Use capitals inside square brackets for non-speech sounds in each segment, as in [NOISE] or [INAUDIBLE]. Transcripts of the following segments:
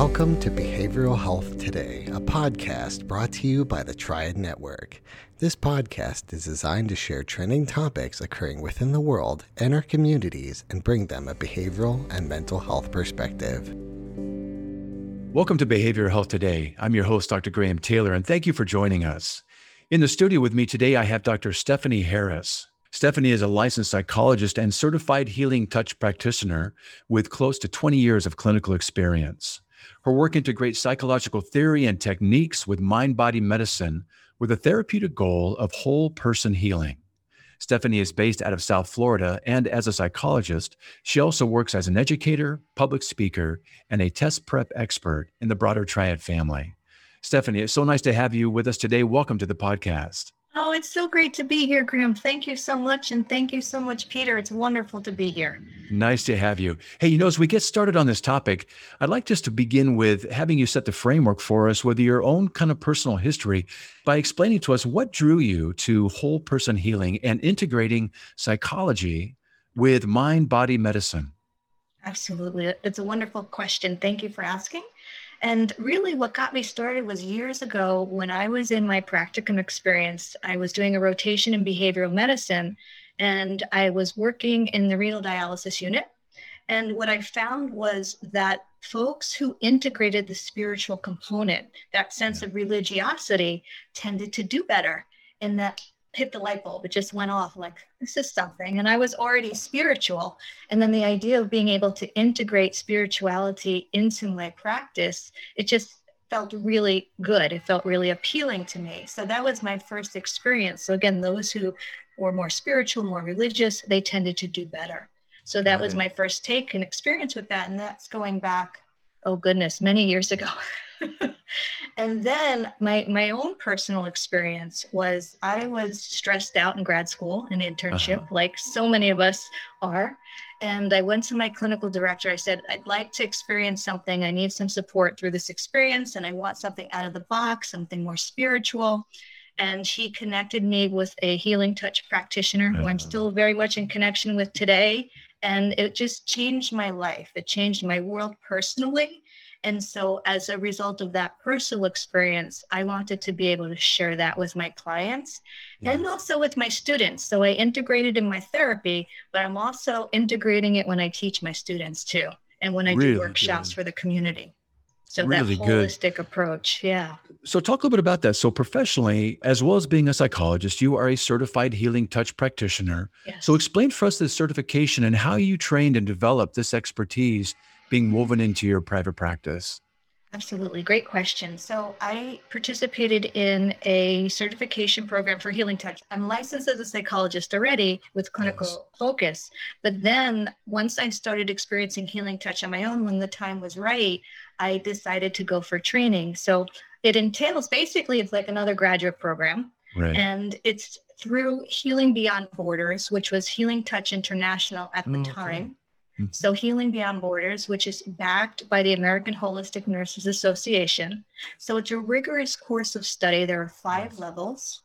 Welcome to Behavioral Health Today, a podcast brought to you by the Triad Network. This podcast is designed to share trending topics occurring within the world and our communities and bring them a behavioral and mental health perspective. Welcome to Behavioral Health Today. I'm your host, Dr. Graham Taylor, and thank you for joining us. In the studio with me today, I have Dr. Stephanie Harris. Stephanie is a licensed psychologist and certified healing touch practitioner with close to 20 years of clinical experience. Her work integrates psychological theory and techniques with mind body medicine with a therapeutic goal of whole person healing. Stephanie is based out of South Florida, and as a psychologist, she also works as an educator, public speaker, and a test prep expert in the broader Triad family. Stephanie, it's so nice to have you with us today. Welcome to the podcast. Oh, it's so great to be here, Graham. Thank you so much. And thank you so much, Peter. It's wonderful to be here. Nice to have you. Hey, you know, as we get started on this topic, I'd like just to begin with having you set the framework for us with your own kind of personal history by explaining to us what drew you to whole person healing and integrating psychology with mind body medicine. Absolutely. It's a wonderful question. Thank you for asking. And really, what got me started was years ago when I was in my practicum experience. I was doing a rotation in behavioral medicine and I was working in the renal dialysis unit. And what I found was that folks who integrated the spiritual component, that sense of religiosity, tended to do better. And that hit the light bulb. It just went off like, this is something. And I was already spiritual. And then the idea of being able to integrate spirituality into my practice, it just felt really good. It felt really appealing to me. So that was my first experience. So again, those who were more spiritual, more religious, they tended to do better. So that was my first take and experience with that. And that's going back, oh goodness, many years ago. [LAUGHS] and then my my own personal experience was I was stressed out in grad school and internship, uh-huh. like so many of us are. And I went to my clinical director. I said, I'd like to experience something. I need some support through this experience, and I want something out of the box, something more spiritual. And she connected me with a healing touch practitioner who I'm uh-huh. still very much in connection with today. And it just changed my life. It changed my world personally and so, as a result of that personal experience, I wanted to be able to share that with my clients yeah. and also with my students. So, I integrated in my therapy, but I'm also integrating it when I teach my students too, and when I really do workshops good. for the community. So, really that holistic good. approach. Yeah. So, talk a little bit about that. So, professionally, as well as being a psychologist, you are a certified healing touch practitioner. Yes. So, explain for us this certification and how you trained and developed this expertise being woven into your private practice? Absolutely. Great question. So, I participated in a certification program for Healing Touch. I'm licensed as a psychologist already with clinical yes. focus. But then, once I started experiencing Healing Touch on my own, when the time was right, I decided to go for training. So, it entails basically, it's like another graduate program. Right. And it's through Healing Beyond Borders, which was Healing Touch International at the time. Mm-hmm. So, Healing Beyond Borders, which is backed by the American Holistic Nurses Association. So, it's a rigorous course of study. There are five levels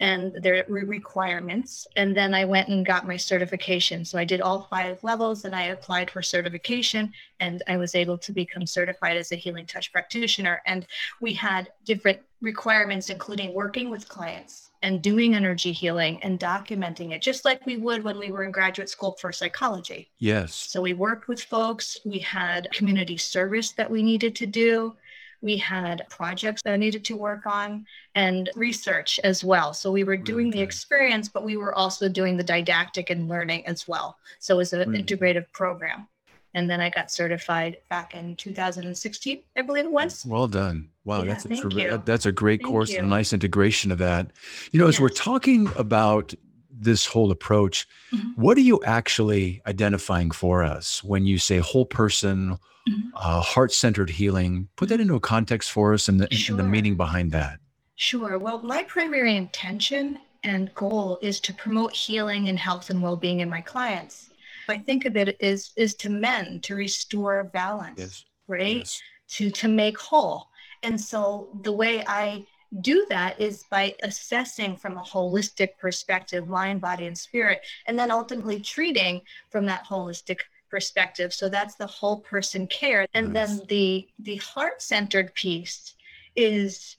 and there are requirements. And then I went and got my certification. So, I did all five levels and I applied for certification and I was able to become certified as a healing touch practitioner. And we had different requirements, including working with clients and doing energy healing and documenting it, just like we would when we were in graduate school for psychology. Yes. So we worked with folks, we had community service that we needed to do. We had projects that I needed to work on and research as well. So we were doing the experience, but we were also doing the didactic and learning as well. So it was an integrative program and then I got certified back in 2016, I believe it was. Well done. Wow, yeah, that's a that's a great thank course you. and a nice integration of that. You know, as we're talking about this whole approach, mm-hmm. what are you actually identifying for us when you say whole person, mm-hmm. uh, heart centered healing? Put that into a context for us and the, sure. and the meaning behind that. Sure. Well, my primary intention and goal is to promote healing and health and well being in my clients. I think of it is is to mend, to restore balance, yes. right? Yes. To to make whole. And so the way I do that is by assessing from a holistic perspective, mind, body, and spirit, and then ultimately treating from that holistic perspective. So that's the whole person care. And nice. then the the heart centered piece is,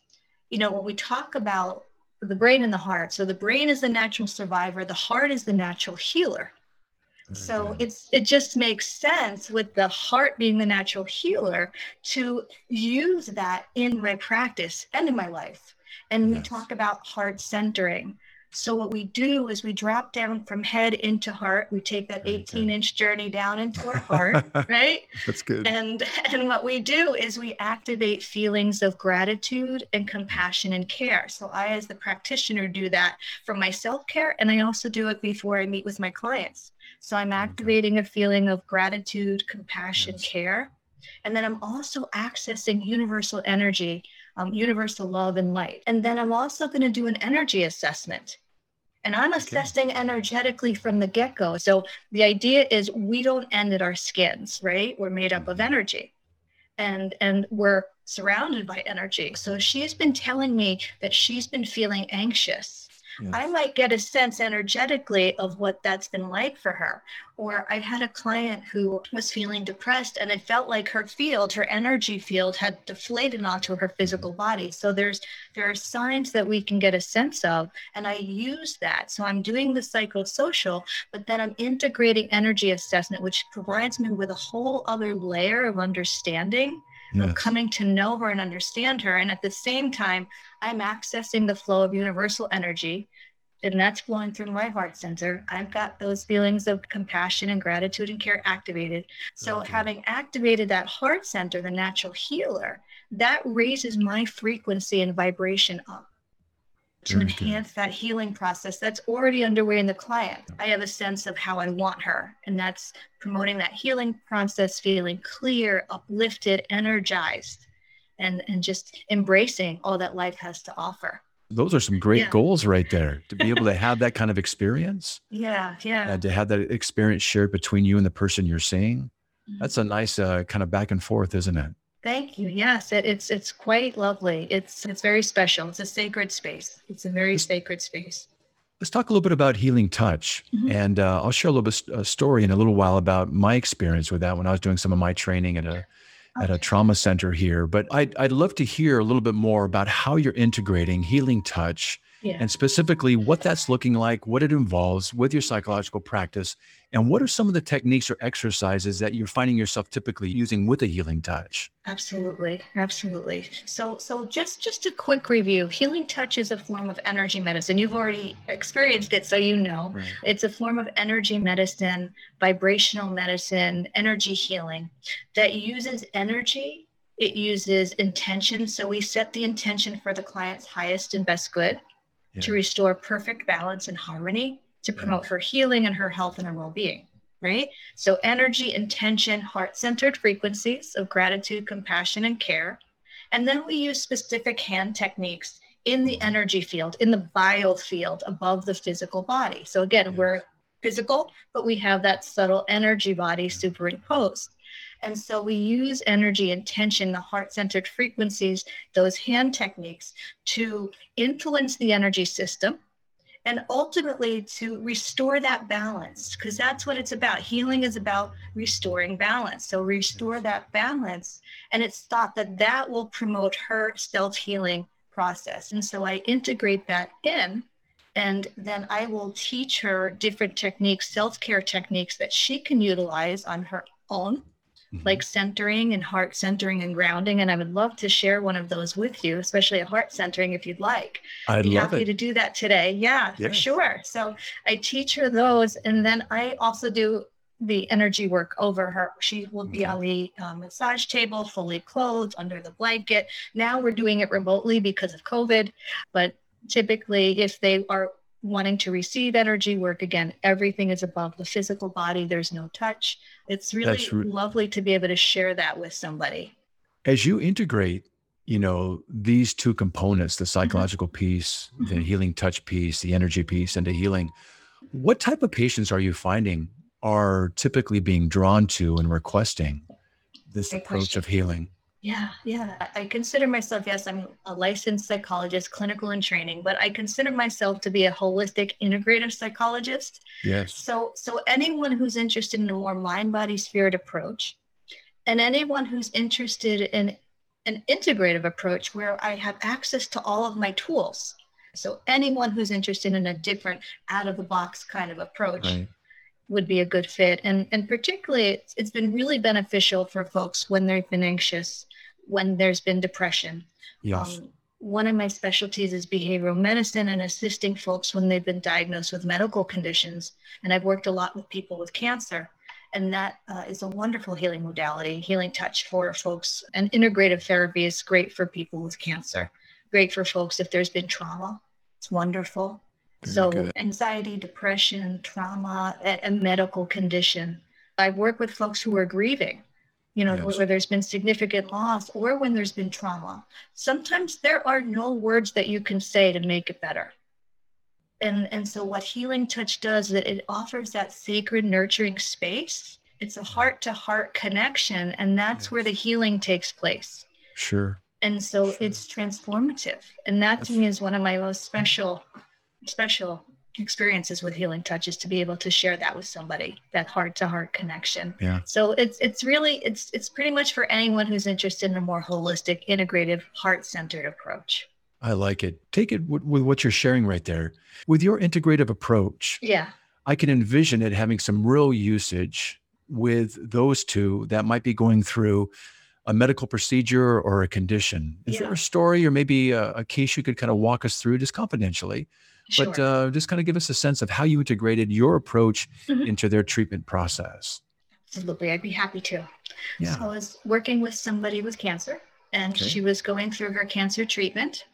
you know, when we talk about the brain and the heart. So the brain is the natural survivor, the heart is the natural healer. So it's it just makes sense with the heart being the natural healer to use that in my practice and in my life. And yes. we talk about heart centering. So what we do is we drop down from head into heart. We take that 18 inch journey down into our heart, [LAUGHS] right? That's good. And and what we do is we activate feelings of gratitude and compassion and care. So I, as the practitioner, do that for my self care, and I also do it before I meet with my clients. So I'm activating a feeling of gratitude, compassion, yes. care, and then I'm also accessing universal energy um, universal love and light. And then I'm also going to do an energy assessment. And I'm assessing okay. energetically from the get go. So the idea is we don't end at our skins, right? We're made up of mm-hmm. energy and and we're surrounded by energy. So she's been telling me that she's been feeling anxious Yes. I might get a sense energetically of what that's been like for her. Or I had a client who was feeling depressed and it felt like her field, her energy field had deflated onto her physical mm-hmm. body. So there's there are signs that we can get a sense of and I use that. So I'm doing the psychosocial, but then I'm integrating energy assessment which provides me with a whole other layer of understanding yes. of coming to know her and understand her. And at the same time, I'm accessing the flow of universal energy, and that's flowing through my heart center. I've got those feelings of compassion and gratitude and care activated. So, okay. having activated that heart center, the natural healer, that raises my frequency and vibration up to Very enhance good. that healing process that's already underway in the client. I have a sense of how I want her, and that's promoting that healing process, feeling clear, uplifted, energized, and, and just embracing all that life has to offer. Those are some great yeah. goals right there to be able to [LAUGHS] have that kind of experience. Yeah, yeah. And to have that experience shared between you and the person you're seeing. Mm-hmm. That's a nice uh, kind of back and forth, isn't it? Thank you. Yes, it, it's it's quite lovely. It's it's very special. It's a sacred space. It's a very sacred space. Let's talk a little bit about healing touch, mm-hmm. and uh, I'll share a little bit a story in a little while about my experience with that when I was doing some of my training at a at a trauma center here. But I'd I'd love to hear a little bit more about how you're integrating healing touch yeah. and specifically what that's looking like, what it involves with your psychological practice, and what are some of the techniques or exercises that you're finding yourself typically using with a healing touch? Absolutely, absolutely. So, so just just a quick review. Healing touch is a form of energy medicine. You've already experienced it, so you know right. it's a form of energy medicine, vibrational medicine, energy healing that uses energy it uses intention. So we set the intention for the client's highest and best good yeah. to restore perfect balance and harmony, to promote yeah. her healing and her health and her well being. Right. So, energy, intention, heart centered frequencies of gratitude, compassion, and care. And then we use specific hand techniques in the mm-hmm. energy field, in the bio field above the physical body. So, again, we're physical, but we have that subtle energy body superimposed. And so we use energy intention, the heart centered frequencies, those hand techniques to influence the energy system and ultimately to restore that balance because that's what it's about. Healing is about restoring balance. So restore that balance and it's thought that that will promote her self-healing process. And so i integrate that in and then i will teach her different techniques self-care techniques that she can utilize on her own mm-hmm. like centering and heart centering and grounding. And I would love to share one of those with you, especially a heart centering if you'd like. I'd be love happy it. to do that today. Yeah, yes. for sure. So I teach her those. And then I also do the energy work over her. She will be on the um, massage table, fully clothed under the blanket. Now we're doing it remotely because of COVID, but typically, if they are wanting to receive energy work again everything is above the physical body there's no touch it's really re- lovely to be able to share that with somebody as you integrate you know these two components the mm-hmm. psychological mm-hmm. piece the mm-hmm. healing touch piece the energy piece and the healing what type of patients are you finding are typically being drawn to and requesting this Great approach question. of healing Yeah, yeah. I consider myself, yes, I'm a licensed psychologist, clinical in training, but I consider myself to be a holistic integrative psychologist. Yes. So so anyone who's interested in a more mind, body, spirit approach, and anyone who's interested in an integrative approach where I have access to all of my tools. So anyone who's interested in a different out of the box kind of approach. Right would be a good fit and and particularly it's, it's been really beneficial for folks when they've been anxious when there's been depression. Yes. Um, one of my specialties is behavioral medicine and assisting folks when they've been diagnosed with medical conditions. And I've worked a lot with people with cancer. And that uh, is a wonderful healing modality, healing touch for folks. And integrative therapy is great for people with cancer, great for folks if there's been trauma. It's wonderful. Very so, good. anxiety, depression, trauma, a, a medical condition. I work with folks who are grieving you know, yes. where there's been significant loss or when there's been trauma. Sometimes there are no words that you can say to make it better. And, and so what healing touch does is that it offers that sacred nurturing space it's a heart to heart connection and that's yes. where the healing takes place sure and so sure. it's transformative and that that's... to me is one of my most special special experiences with healing touches to be able to share that with somebody that heart to heart connection. Yeah. So it's it's really it's it's pretty much for anyone who's interested in a more holistic integrative heart centered approach. I like it. Take it with, with what you're sharing right there. With your integrative approach yeah. I can envision it having some real usage with those two that might be going through a medical procedure or a condition. Is yeah. there a story or maybe a, a case you could kind of walk us through just confidentially Sure. But uh, just kind of give us a sense of how you integrated your approach mm-hmm. into their treatment process. Absolutely, I'd be happy to. Yeah. So I was working with somebody with cancer, and okay. she was going through her cancer treatment.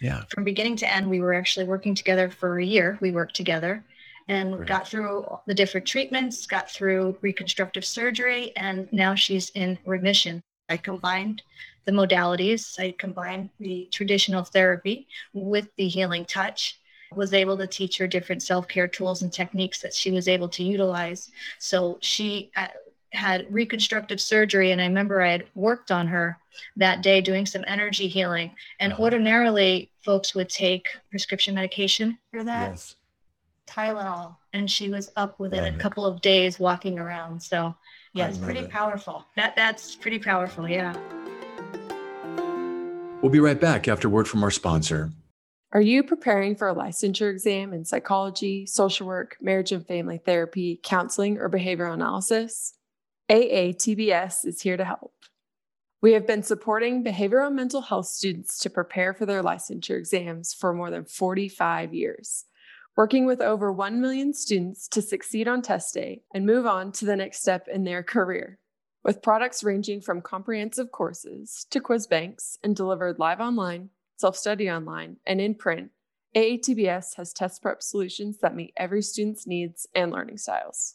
Yeah. From beginning to end, we were actually working together for a year. We worked together and got through the different treatments, got through reconstructive surgery, and now she's in remission. I combined the modalities. I combined the traditional therapy with the healing touch was able to teach her different self-care tools and techniques that she was able to utilize so she uh, had reconstructive surgery and i remember i had worked on her that day doing some energy healing and uh-huh. ordinarily folks would take prescription medication for that yes. tylenol and she was up within Love a couple it. of days walking around so yeah it's pretty it. powerful that that's pretty powerful yeah we'll be right back after word from our sponsor are you preparing for a licensure exam in psychology, social work, marriage and family therapy, counseling, or behavioral analysis? AATBS is here to help. We have been supporting behavioral and mental health students to prepare for their licensure exams for more than 45 years, working with over 1 million students to succeed on test day and move on to the next step in their career. With products ranging from comprehensive courses to quiz banks and delivered live online, self study online, and in print, AATBS has test prep solutions that meet every student's needs and learning styles.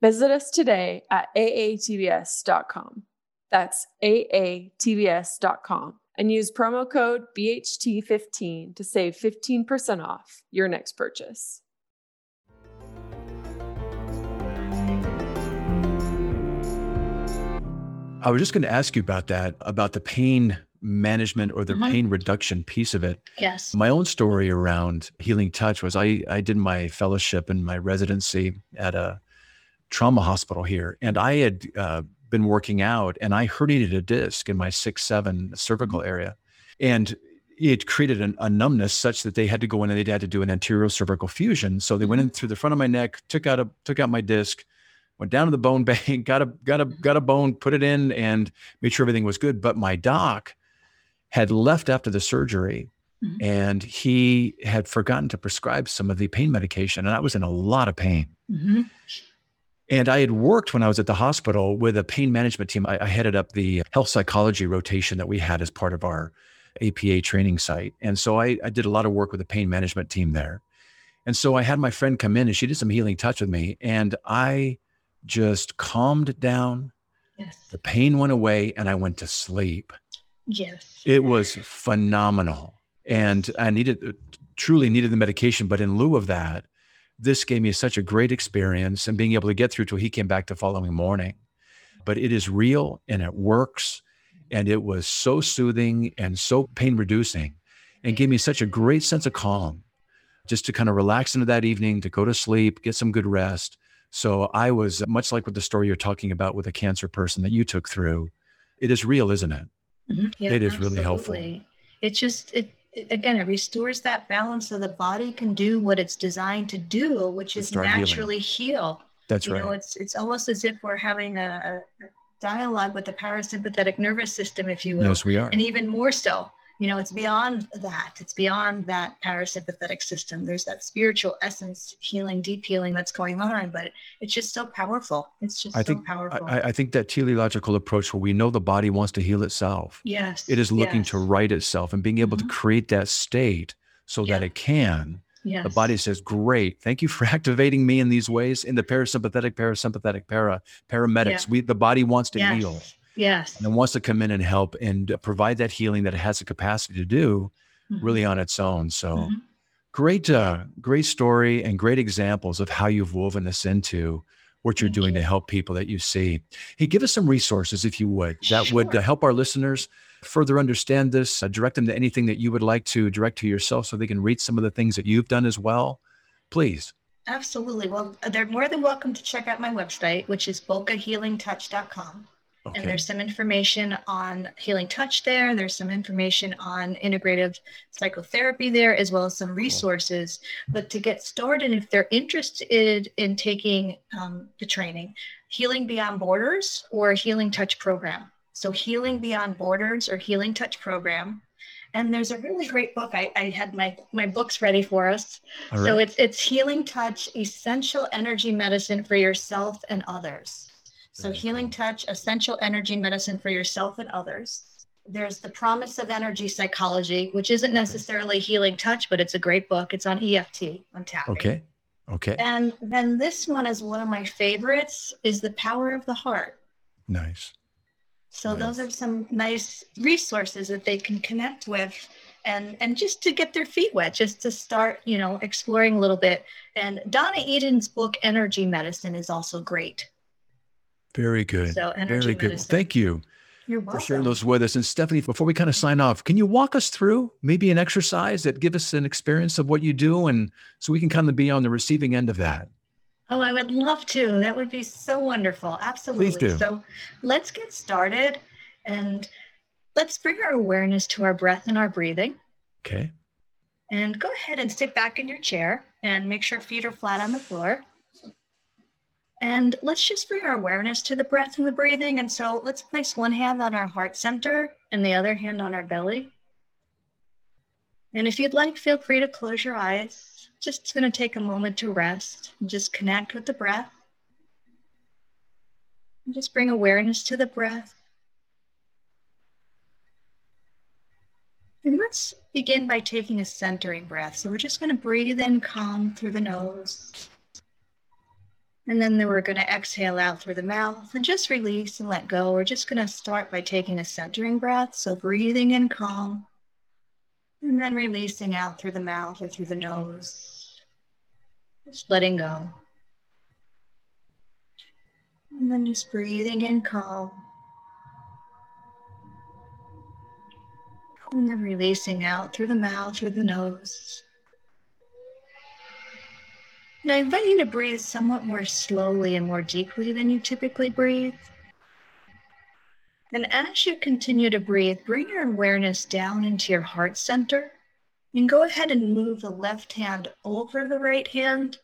Visit us today at aatbs.com. That's aatbs.com and use promo code BHT15 to save 15% off your next purchase. I was just going to ask you about that, about the pain management or the mm-hmm. pain reduction piece of it. Yes. My own story around healing touch was I I did my fellowship and my residency at a trauma hospital here, and I had uh, been working out, and I herniated a disc in my six seven cervical area, and it created an, a numbness such that they had to go in and they had to do an anterior cervical fusion. So they went in mm-hmm. through the front of my neck, took out a took out my disc, went down to the bone bank, [LAUGHS] got a got a got a bone, put it in, and made sure everything was good. But my doc had left after the surgery mm-hmm. and he had forgotten to prescribe some of the pain medication. And I was in a lot of pain. Mm-hmm. And I had worked when I was at the hospital with a pain management team. I, I, headed up the health psychology rotation that we had as part of our APA training site. And so I, I did a lot of work with the pain management team there. And so I had my friend come in and she did some healing touch with me. And I just calmed down. Yes. The pain went away and I went to sleep. Yes. It was phenomenal. And I needed, uh, truly needed the medication. But in lieu of that, this gave me such a great experience and being able to get through till he came back the following morning. But it is real and it works. And it was so soothing and so pain reducing and gave me such a great sense of calm just to kind of relax into that evening, to go to sleep, get some good rest. So I was much like with the story you're talking about with a cancer person that you took through. It is real, isn't it? Mm-hmm. Yeah, it is absolutely. really helpful. It just it, it, again it restores that balance so the body can do what it's designed to do, which is naturally healing. heal. That's you right. Know, it's it's almost as if we're having a, a dialogue with the parasympathetic nervous system, if you will. Yes, we are. And even more so you know it's beyond that it's beyond that parasympathetic system there's that spiritual essence healing deep healing that's going on but it's just so powerful it's just I so think, powerful I, I, think that teleological approach where we know the body wants to heal itself yes it is looking yes. to right itself and being able mm-hmm. to create that state so yeah. that it can yes. the body says great thank you for [LAUGHS] activating me in these ways in the parasympathetic parasympathetic para paramedics yeah. we the body wants to yes. heal Yes. And wants to come in and help and provide that healing that it has the capacity to do mm-hmm. really on its own. So mm-hmm. great, uh, great story and great examples of how you've woven this into what you're Thank doing you. to help people that you see. Hey, give us some resources if you would, that Sure. would uh, help our listeners further understand this, uh, direct them to anything that you would like to direct to yourself so they can read some of the things that you've done as well. Please. Absolutely. Well, they're more than welcome to check out my website, which is bocahealingtouch.com. Okay. And there's some information on healing touch there. There's some information on integrative psychotherapy there, as well as some resources. But to get started, if they're interested in taking um, the training, Healing Beyond Borders or Healing Touch Program. So, Healing Beyond Borders or Healing Touch Program. And there's a really great book. I, I had my, my books ready for us. All So, it's, it's Healing Touch Essential Energy Medicine for Yourself and Others. So, Healing. Touch, essential energy medicine for yourself and others. There's The Promise of Energy Psychology, which isn't necessarily healing touch, but it's a great book. It's on EFT, on tapping. Okay. Okay. And then this one is one of my favorites is The Power of the Heart. Nice. So Nice. those are some nice resources that they can connect with and and just to get their feet wet, just to start, you know, exploring a little bit. And Donna Eden's book Energy Medicine is also great. Very good. So Very good. Thank you. You're for sharing those with us. And Stephanie, before we kind of sign off, can you walk us through maybe an exercise that give us an experience of what you do, and so we can kind of be on the receiving end of that? Oh, I would love to. That would be so wonderful. Absolutely. Please do. So let's get started and let's bring our awareness to our breath and our breathing. Okay. And go ahead and sit back in your chair and make sure feet are flat on the floor. And let's just bring our awareness to the breath and the breathing. And so let's place one hand on our heart center and the other hand on our belly. And if you'd like, feel free to close your eyes. Just going to take a moment to rest and just connect with the breath. And just bring awareness to the breath. And let's begin by taking a centering breath. So we're just going to breathe in calm through the nose. And then we're going to exhale out through the mouth and just release and let go. We're just going to start by taking a centering breath. So breathing in calm and then releasing out through the mouth or through the nose. Just letting go. And then just breathing in calm. And then releasing out through the mouth, through the nose. And I invite you to breathe somewhat more slowly and more deeply than you typically breathe. And as you continue to breathe, bring your awareness down into your heart center and go ahead and move the left hand over the right hand.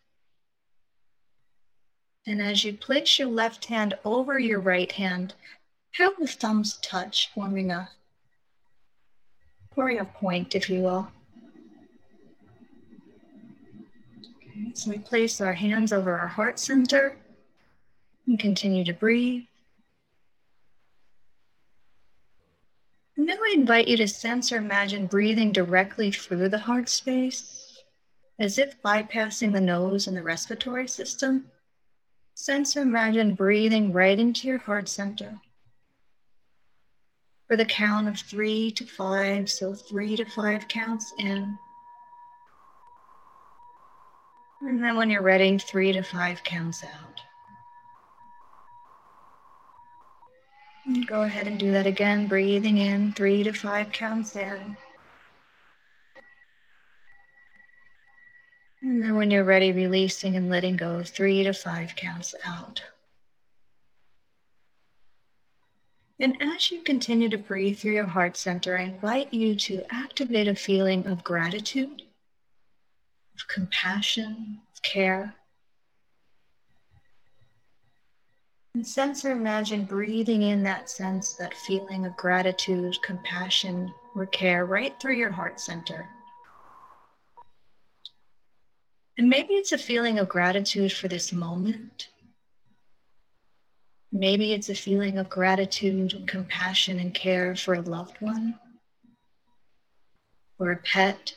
And as you place your left hand over your right hand, have the thumbs touch, forming a forming a point, if you will. Okay, so we place our hands over our heart center and continue to breathe. And then we invite you to sense or imagine breathing directly through the heart space, as if bypassing the nose and the respiratory system. Sense or imagine breathing right into your heart center. For the count of three to five, so three to five counts in. And then when you're ready, three to five counts out. Go ahead and do that again, breathing in three to five counts in. And then when you're ready, releasing and letting go, three to five counts out. And as you continue to breathe through your heart center, I invite you to activate a feeling of gratitude, of compassion, of care. And sense or imagine breathing in that sense, that feeling of gratitude, compassion, or care right through your heart center. And maybe it's a feeling of gratitude for this moment. Maybe it's a feeling of gratitude compassion and care for a loved one or a pet.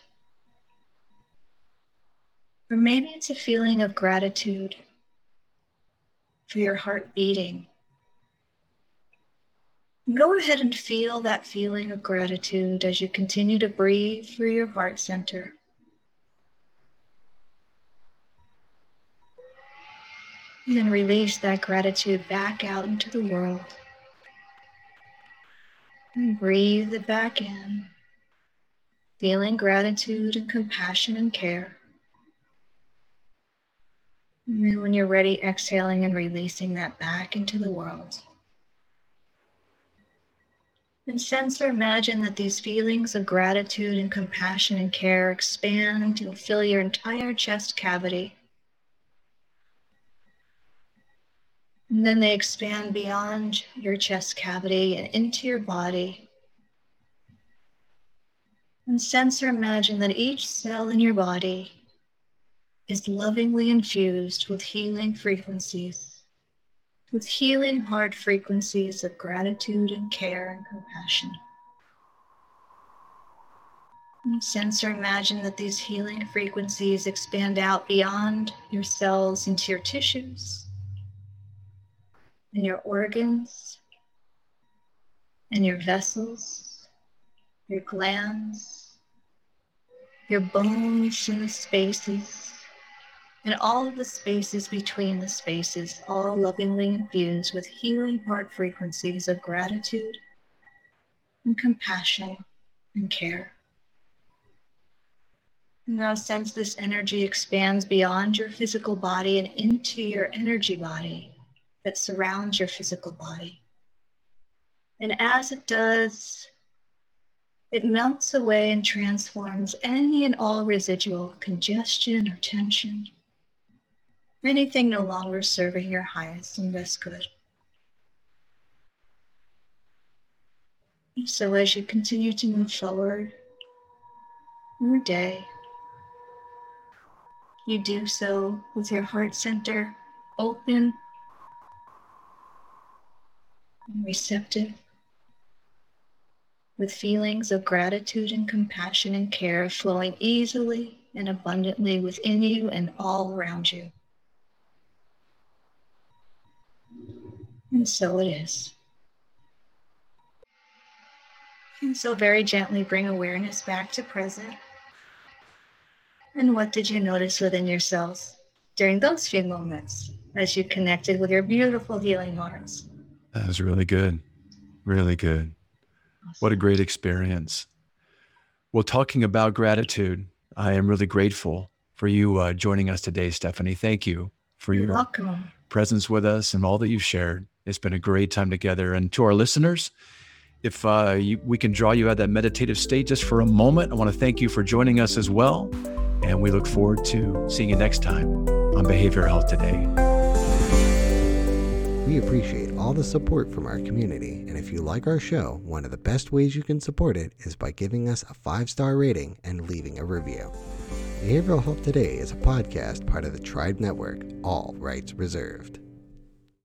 Or maybe it's a feeling of gratitude for your heart beating. Go ahead and feel that feeling of gratitude as you continue to breathe through your heart center. And then release that gratitude back out into the world. And breathe it back in, feeling gratitude and compassion and care. And then when you're ready, exhaling and releasing that back into the world. And sense or imagine that these feelings of gratitude and compassion and care expand to fill your entire chest cavity And then they expand beyond your chest cavity and into your body. And sense or imagine that each cell in your body is lovingly infused with healing frequencies, with healing heart frequencies of gratitude and care and compassion. And sense or imagine that these healing frequencies expand out beyond your cells into your tissues and your organs and your vessels, your glands, your bones and the spaces, and all of the spaces between the spaces, all lovingly infused with healing heart frequencies of gratitude and compassion and care. Now sense this energy expands beyond your physical body and into your energy body that surrounds your physical body. And as it does, it melts away and transforms any and all residual congestion or tension, anything no longer serving your highest and best good. So, as you continue to move forward your day, you do so with your heart center open and receptive, with feelings of gratitude and compassion and care flowing easily and abundantly within you and all around you. And so it is. And so, very gently bring awareness back to present. And what did you notice within yourselves during those few moments as you connected with your beautiful healing hearts? That was really good. Really good. Awesome. What a great experience. Well, talking about gratitude, I am really grateful for you uh, joining us today, Stephanie. Thank you for You're your welcome. presence with us and all that you've shared. It's been a great time together. And to our listeners, if uh, you, we can draw you out of that meditative state just for a moment, I want to thank you for joining us as well. And we look forward to seeing you next time on Behavioral Health Today. We appreciate all the support from our community, and if you like our show, one of the best ways you can support it is by giving us a five star rating and leaving a review. Behavioral Health Today is a podcast part of the Tribe Network, all rights reserved.